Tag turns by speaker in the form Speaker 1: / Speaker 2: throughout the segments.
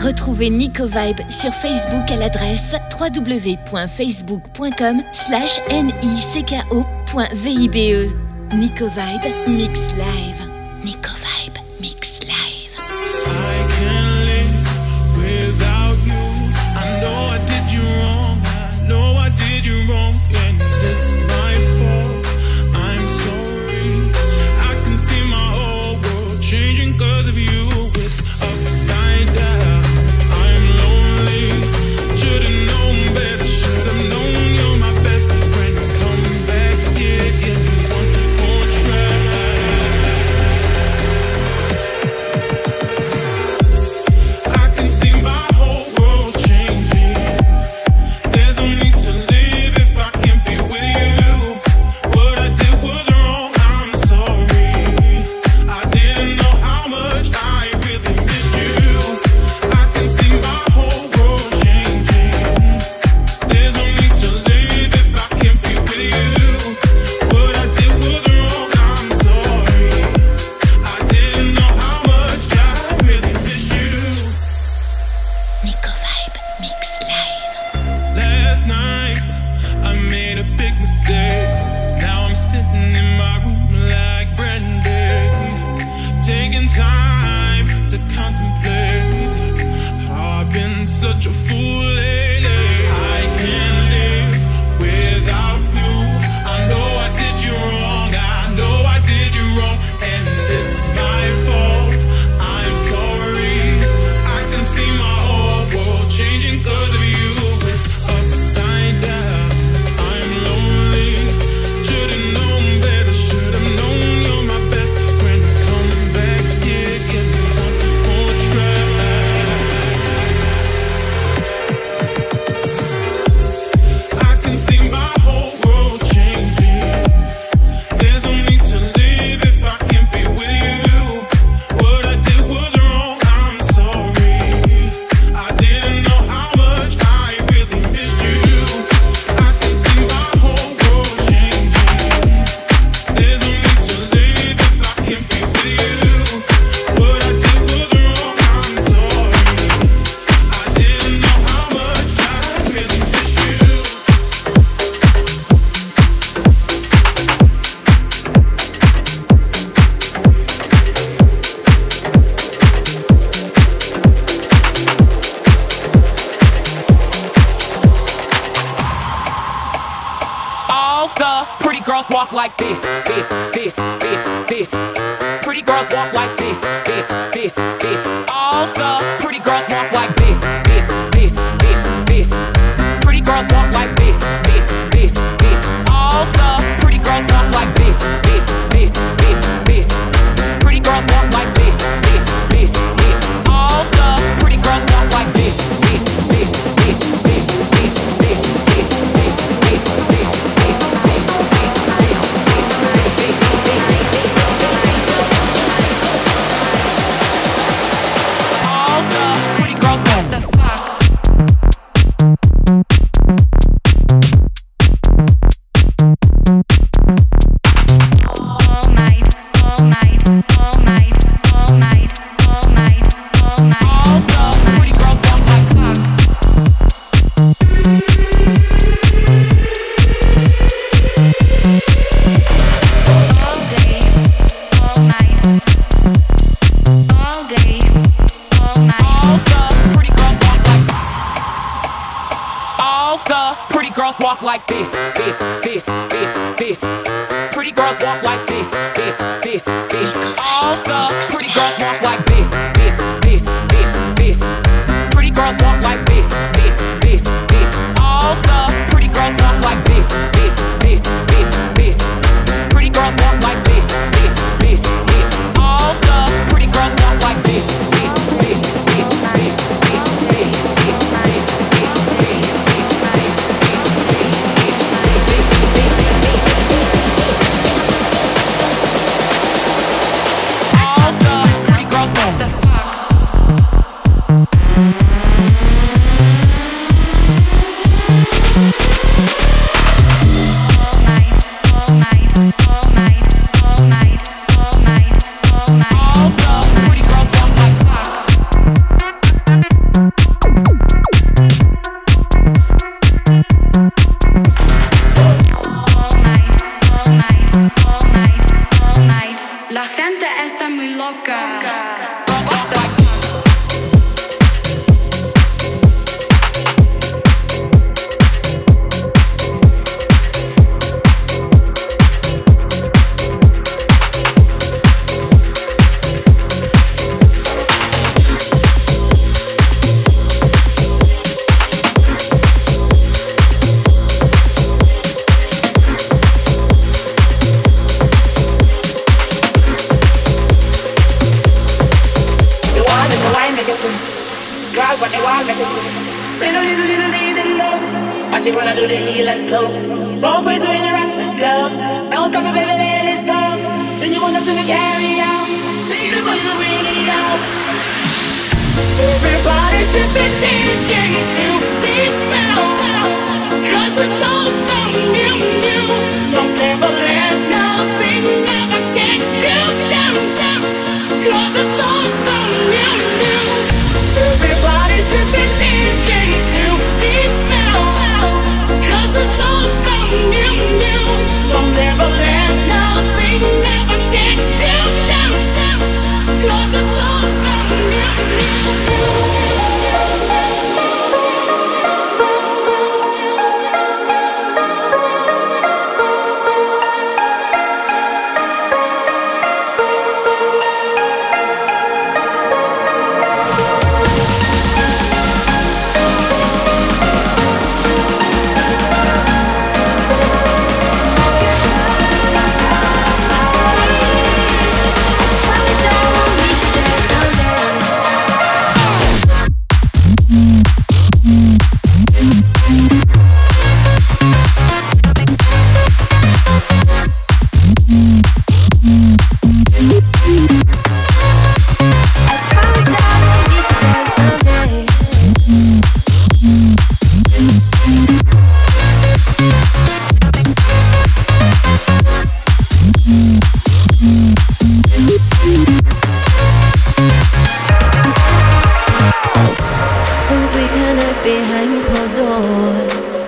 Speaker 1: Retrouvez Nico Vibe sur Facebook à l'adresse www.facebook.com slash nicko.vibe. Nico Vibe Mix Live. Nico Vibe Mix Live.
Speaker 2: I can live without you. I know I did you wrong. I know I did you wrong. And it's I should wanna do the heel and toe. Both ways are in the rock and go. Don't stop it, baby, let it go. Then you wanna see me carry out. Then you wanna ring it out. Everybody should be dancing to this sound. Cause it's all behind closed doors.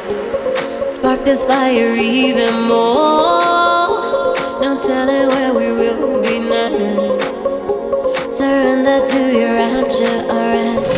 Speaker 2: Spark this fire even more. No telling where we will be next. Surrender to your rapture, arrest.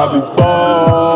Speaker 2: I
Speaker 3: be
Speaker 4: ballin'.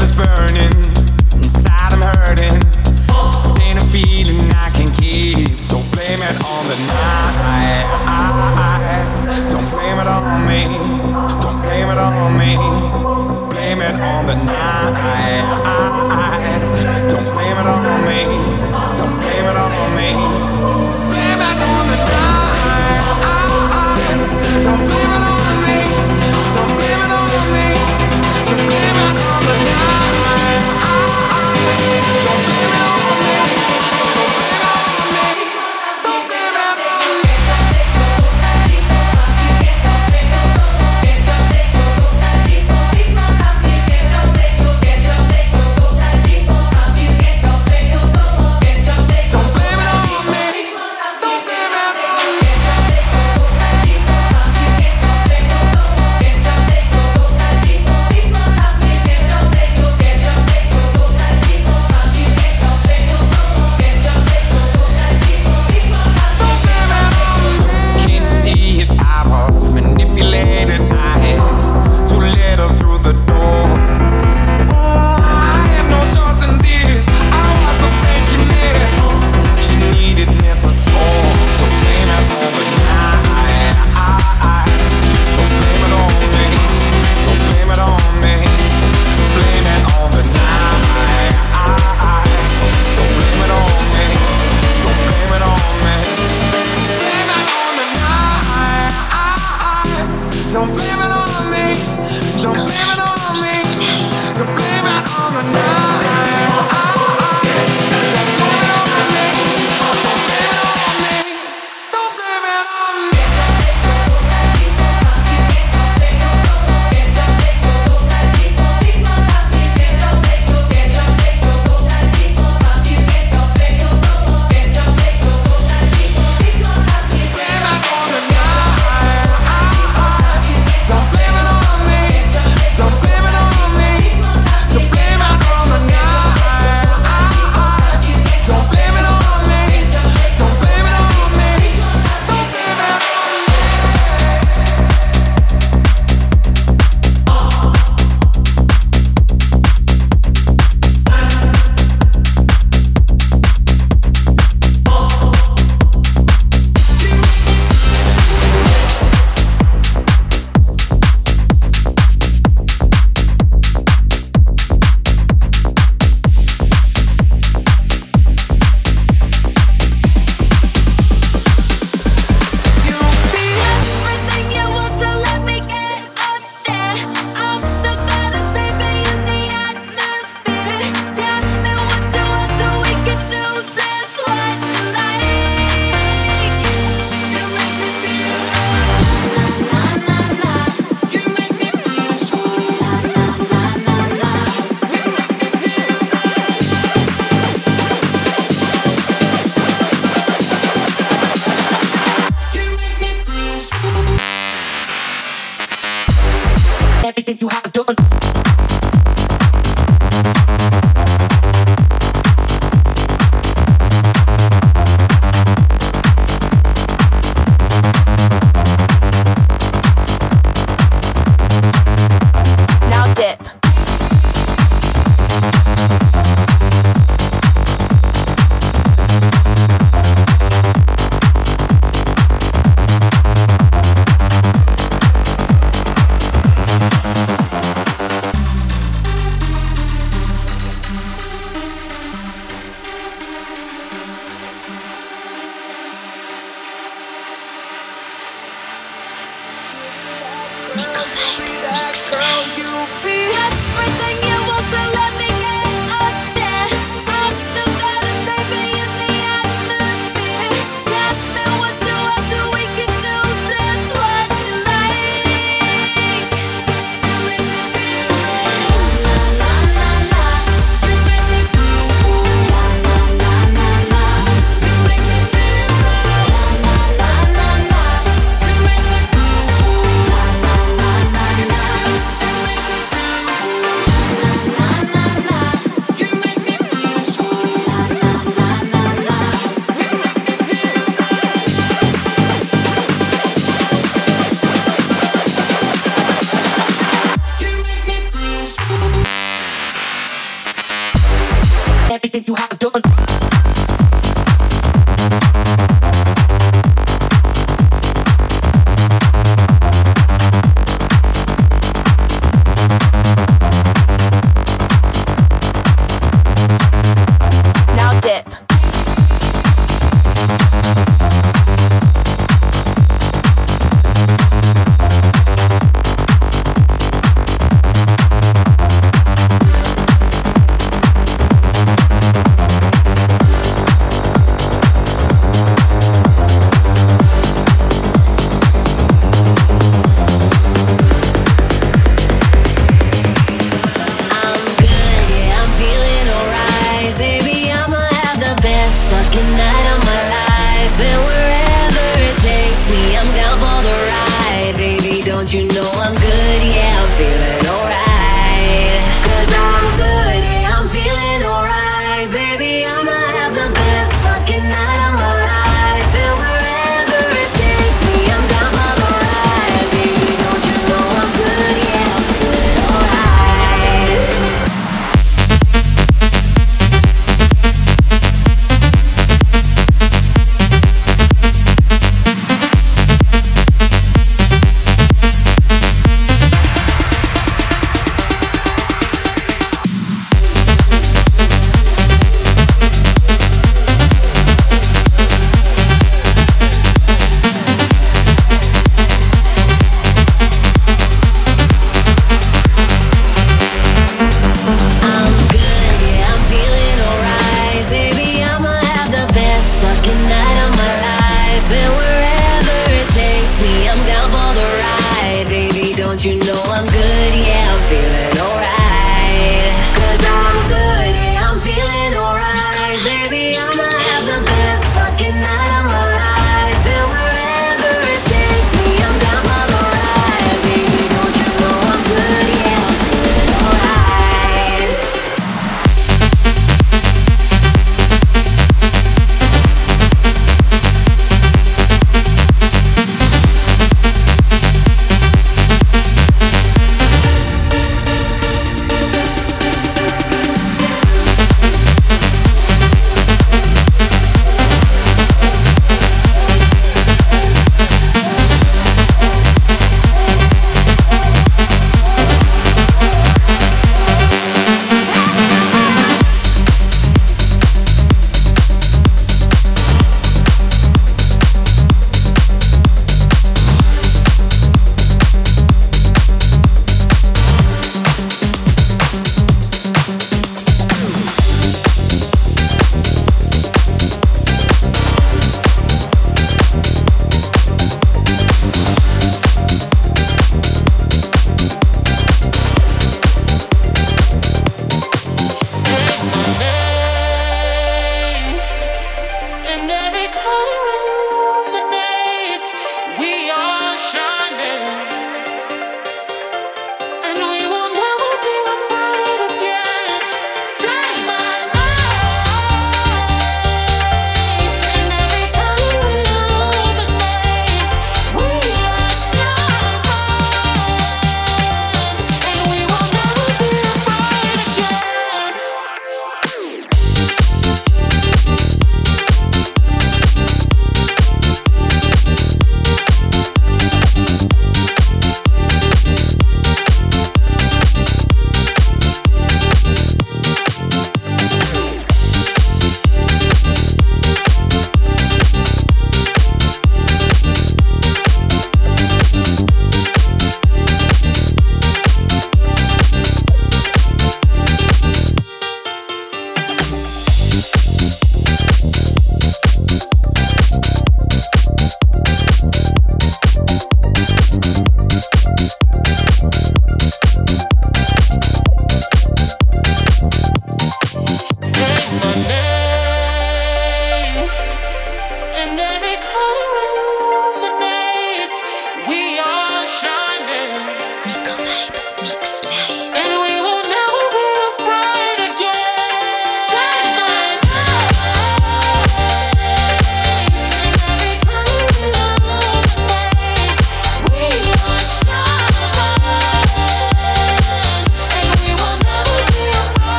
Speaker 4: satisfied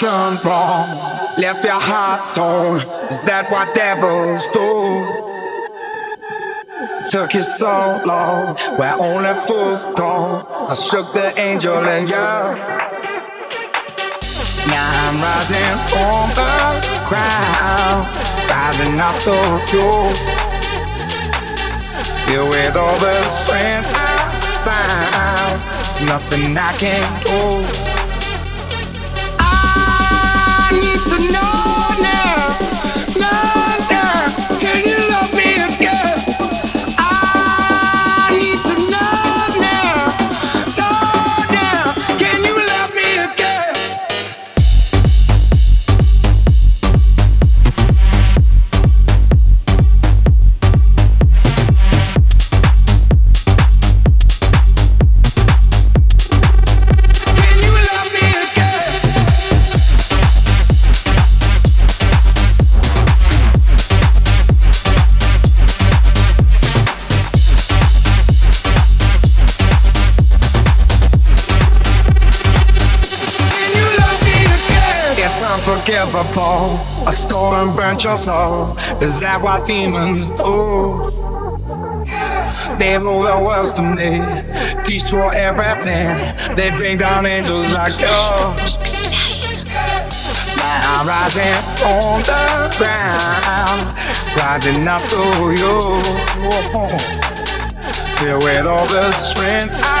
Speaker 4: done wrong? Left your heart torn. Is that what devils do? Took you so long, where only fools go. I shook the angel in you. Now I'm rising from the crowd, rising up to you. Filled with all the strength I found, there's nothing I can't do. Need to know now, now. Unforgivable. A storm burnt your soul. Is that what demons do? They rule the world to me, destroy everything. They bring down angels like you. I'm rising from the ground, rising up to you. Filled with all the strength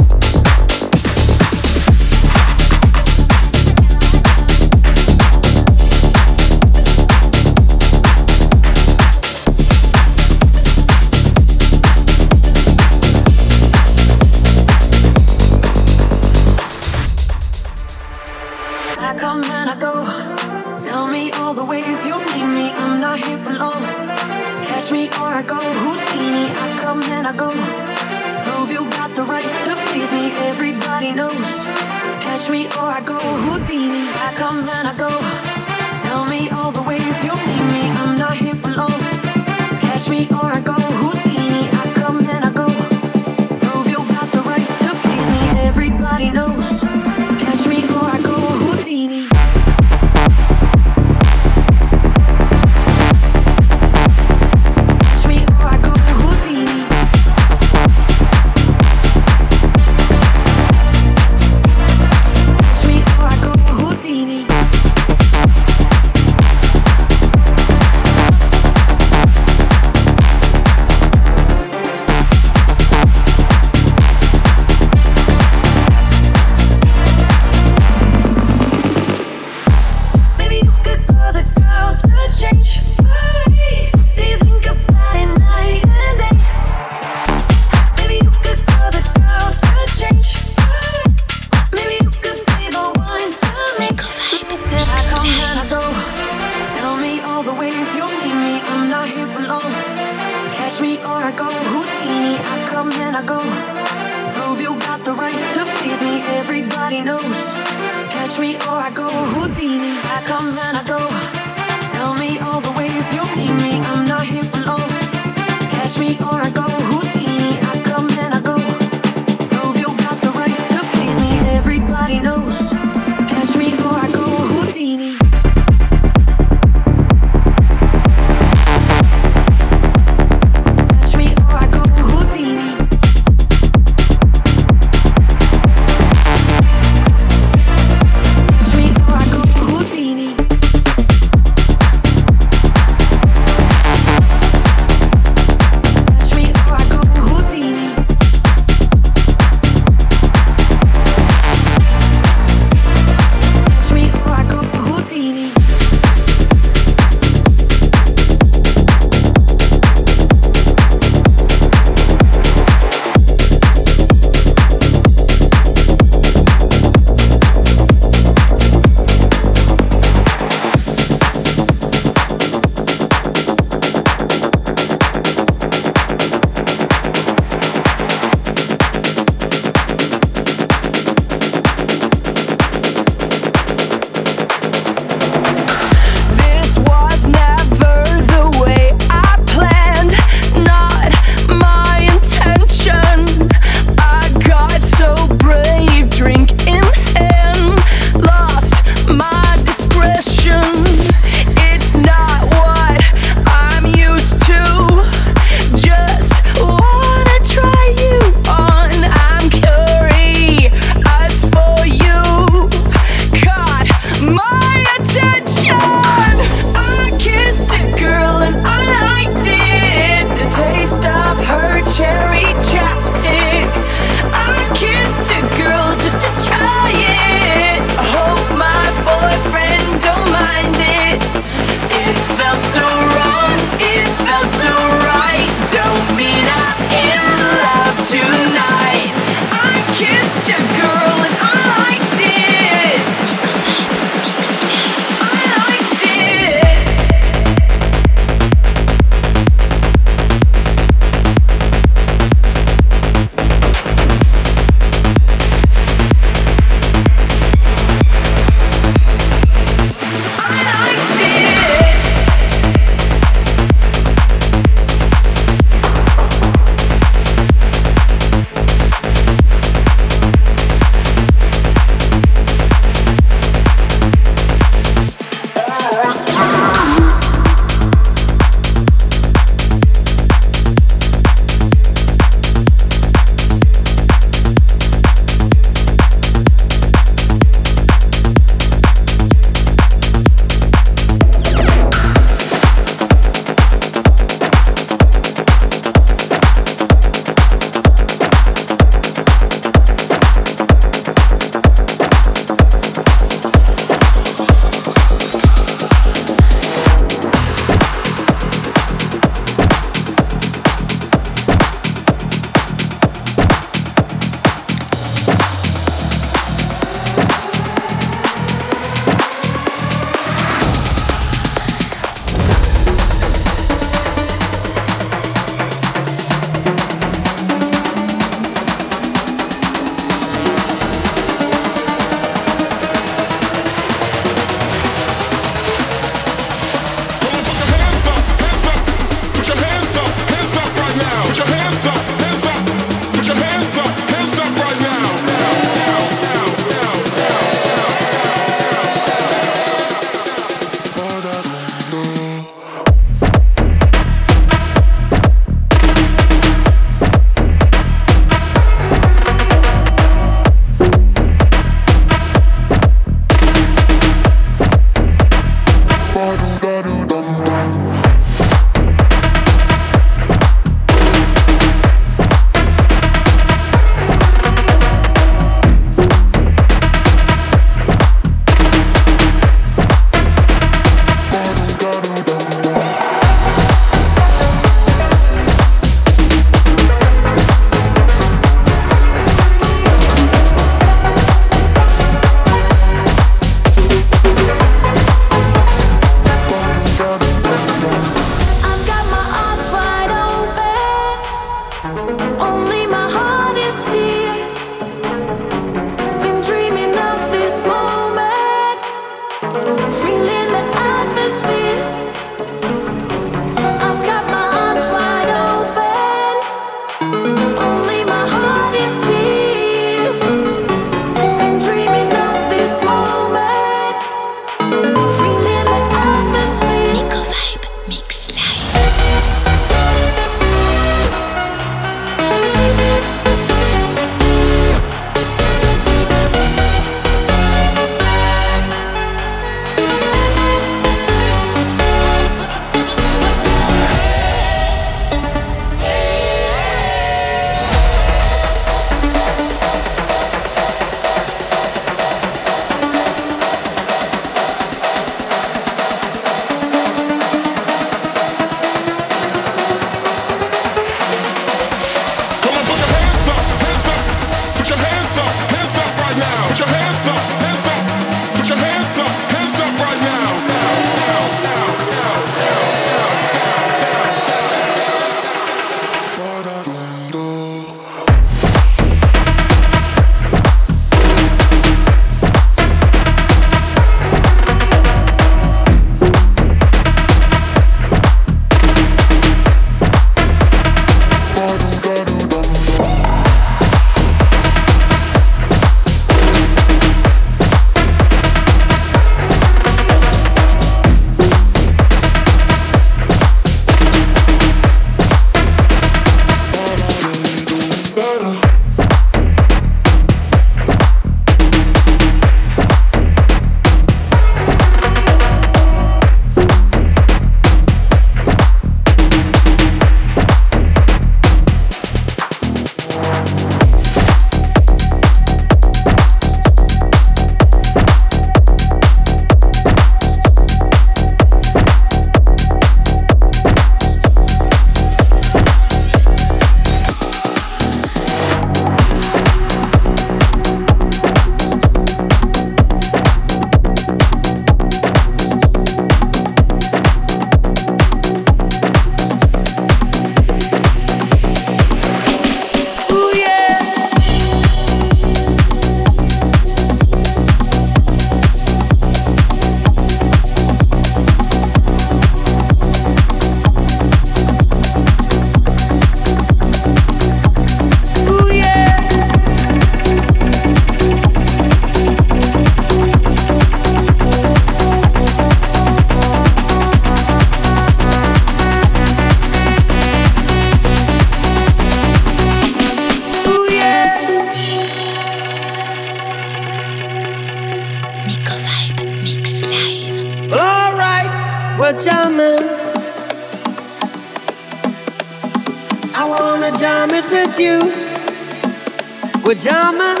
Speaker 5: jamming,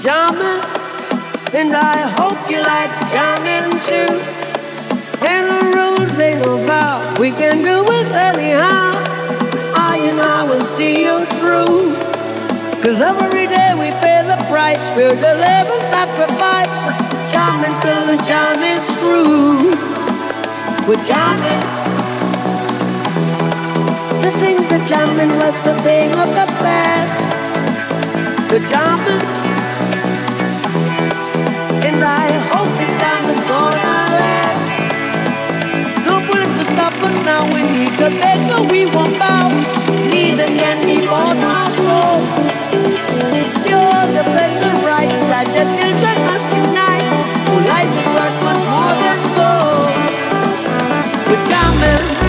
Speaker 5: jamming, and I hope you like jamming too. And the rules ain't no vow, we can do it anyhow. I and I will see you through. Cause every day we pay the price, we're the living sacrifice. Jamming till the jam is through. We're jamming. The thing that jamming was a thing of the past. We're jamming. And I hope this time is gonna last. No bullet to stop us now. We need to we won't bow. Neither can. You're the better children must unite. For life is worth much more than gold. We're jamming,